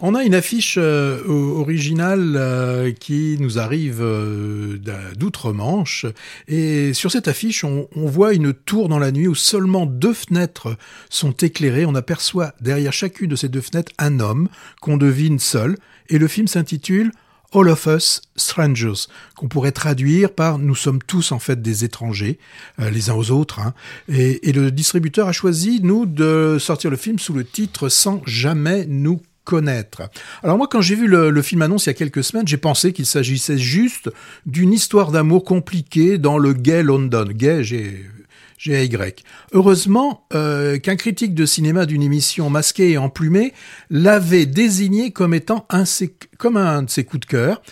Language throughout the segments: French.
On a une affiche euh, originale euh, qui nous arrive euh, d'outre-Manche et sur cette affiche on, voit une tour dans la nuit où seulement deux fenêtres sont éclairées. On aperçoit derrière chacune de ces deux fenêtres un homme qu'on devine seul et le film s'intitule All of Us Strangers, qu'on pourrait traduire par Nous sommes tous en fait des étrangers, euh, les uns aux autres. Hein. Et, le distributeur a choisi, nous, de sortir le film sous le titre Sans jamais nous Alors moi, quand j'ai vu le, film annonce il y a quelques semaines, j'ai pensé qu'il s'agissait juste d'une histoire d'amour compliquée dans le gay London. Gay, j'ai G-A-Y. Heureusement euh, qu'un critique de cinéma d'une émission masquée et emplumée l'avait désigné comme étant comme un de ses coups de cœur.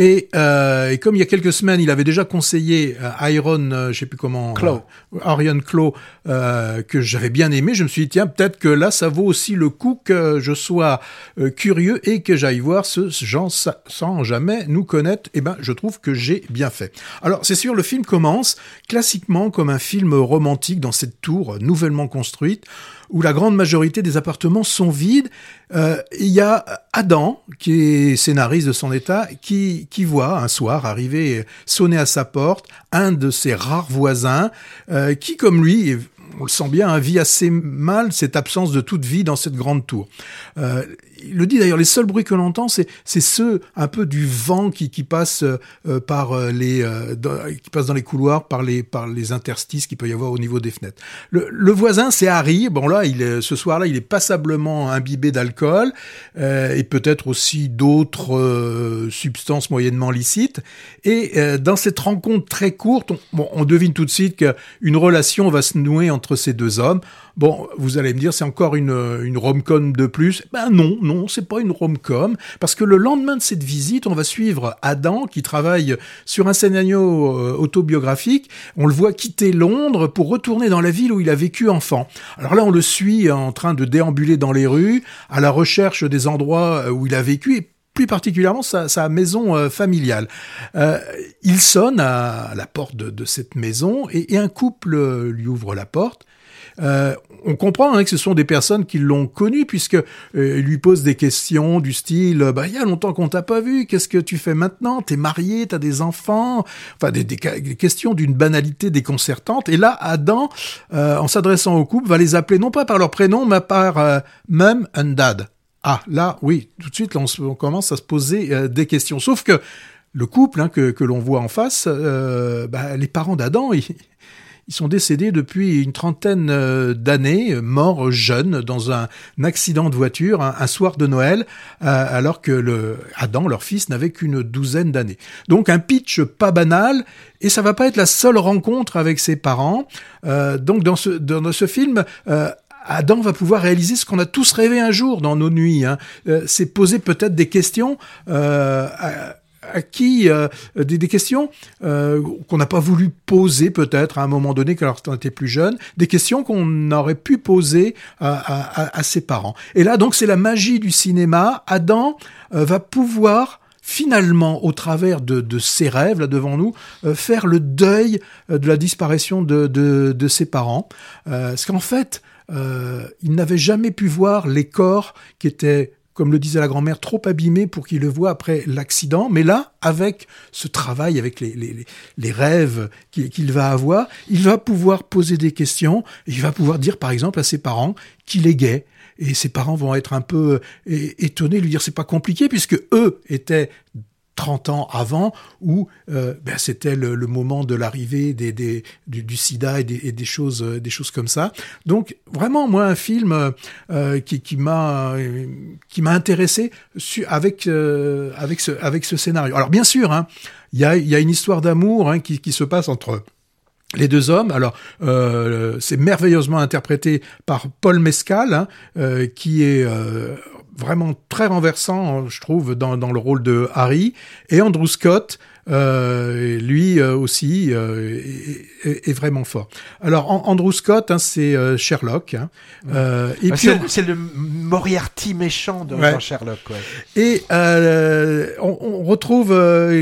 Et, euh, et, comme il y a quelques semaines, il avait déjà conseillé euh, Iron, euh, je sais plus comment, Claw. Arion Claw, euh, que j'avais bien aimé, je me suis dit tiens peut-être que là ça vaut aussi le coup que je sois euh, curieux et que j'aille voir ce gens sans jamais nous connaître. Et eh ben je trouve que j'ai bien fait. Alors c'est sûr, le film commence classiquement comme un film romantique dans cette tour nouvellement construite où la grande majorité des appartements sont vides. Euh, il y a Adam, qui est scénariste de son état, qui, voit un soir arriver, sonner à sa porte, un de ses rares voisins, euh, qui, comme lui, on le sent bien, vit assez mal cette absence de toute vie dans cette grande tour. Euh, il le dit d'ailleurs, les seuls bruits que l'on entend, c'est ceux un peu du vent qui, passe euh, par les euh, dans, qui passe dans les couloirs, par les par les interstices qu'il peut y avoir au niveau des fenêtres. Le, voisin, c'est Harry. Bon là, ce soir-là, il est passablement imbibé d'alcool et peut-être aussi d'autres substances moyennement licites. Et dans cette rencontre très courte, on devine tout de suite qu'une relation va se nouer entre ces deux hommes. Bon, vous allez me dire, c'est encore une, rom-com de plus. Ben non, non, c'est pas une rom-com, parce que le lendemain de cette visite, on va suivre Adam, qui travaille sur un scénario euh, autobiographique. On le voit quitter Londres pour retourner dans la ville où il a vécu enfant. Alors là, on le suit en train de déambuler dans les rues, à la recherche des endroits où il a vécu, et plus particulièrement sa, maison euh, familiale. Euh, il sonne à la porte de, cette maison et, un couple lui ouvre la porte. Euh, on comprend hein, que ce sont des personnes qui l'ont connu puisque euh, lui pose des questions du style bah il y a longtemps qu'on t'a pas vu qu'est-ce que tu fais maintenant? T'es marié t'as des enfants? Enfin des, questions d'une banalité déconcertante et là Adam euh, en s'adressant au couple va les appeler non pas par leur prénom mais par euh, mum and dad ah là oui tout de suite on, commence à se poser euh, des questions sauf que le couple hein, que, que l'on voit en face euh, bah, les parents d'Adam ils ils sont décédés depuis une trentaine euh, d'années, morts jeunes dans un accident de voiture un, soir de Noël, alors que le Adam, leur fils, n'avait qu'une douzaine d'années. Donc un pitch pas banal, et ça va pas être la seule rencontre avec ses parents. Donc dans ce, dans ce film, Adam va pouvoir réaliser ce qu'on a tous rêvé un jour dans nos nuits. Hein. Euh, c'est poser peut-être des questions euh, à, qui euh, des, questions qu'on n'a pas voulu poser peut-être à un moment donné quand on était plus jeune, des questions qu'on aurait pu poser à, ses parents. Et là donc c'est la magie du cinéma. Adam va pouvoir finalement, au travers de, ses rêves là devant nous, faire le deuil de la disparition de, ses parents. Parce qu'en fait, il n'avait jamais pu voir les corps qui étaient comme le disait la grand-mère, trop abîmé pour qu'il le voit après l'accident. Mais là, avec ce travail, avec les, les, les rêves qu'il qu va avoir, il va pouvoir poser des questions. Il va pouvoir dire, par exemple, à ses parents qu'il est gay. Et ses parents vont être un peu étonnés, lui dire c'est pas compliqué puisque eux étaient 30 ans avant, où euh, ben, c'était le, moment de l'arrivée des, des, du, sida et des, choses, des choses comme ça. Donc vraiment, moi, un film euh, qui, qui m'a qui m'a intéressé avec, euh, avec, ce, avec ce scénario. Alors bien sûr, hein, il y, a, y a une histoire d'amour hein, qui, qui se passe entre les deux hommes, alors euh, c'est merveilleusement interprété par Paul Mescal, hein, euh, qui est euh, vraiment très renversant, je trouve, dans, dans, le rôle de Harry, et Andrew Scott, euh, lui euh, aussi euh, est, est, vraiment fort. Alors Andrew Scott, hein, c'est Sherlock. Hein, et puis c'est le Moriarty méchant de ouais. Sherlock. Ouais. Et on, on, retrouve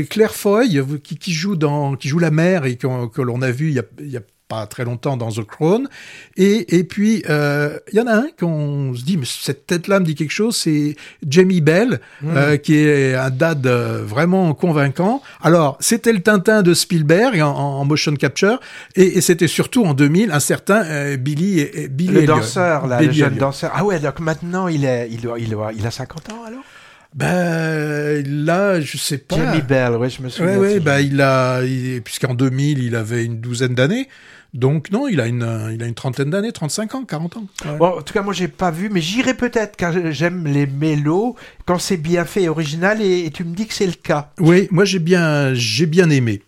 Claire Foy qui, qui, joue dans qui joue la mère et que, que l'on a vu il y a, il y a pas très longtemps dans The Crown. Et, et puis, euh, il y en a un qu'on se dit, mais cette tête-là me dit quelque chose, c'est Jamie Bell, hmm. euh, qui est un dad euh, vraiment convaincant. Alors, c'était le Tintin de Spielberg en, motion capture, et, et c'était surtout en 2000 un certain Billy, et, Billy Le danseur, là, le jeune danseur. Ah ouais, donc maintenant, il, est, il, il, il a 50 ans alors? Ben là, je sais pas. Jamie Bell, ouais, je me souviens. Ouais, ouais, bah il a, puisqu'en 2000, il avait une douzaine d'années. Donc non, il a une, il a une trentaine d'années, 35 ans, 40 ans. Bon, en tout cas, moi, j'ai pas vu, mais j'irai peut-être car j'aime les mélos quand c'est bien fait et original. Et, tu me dis que c'est le cas. Oui, moi j'ai bien, j'ai bien aimé.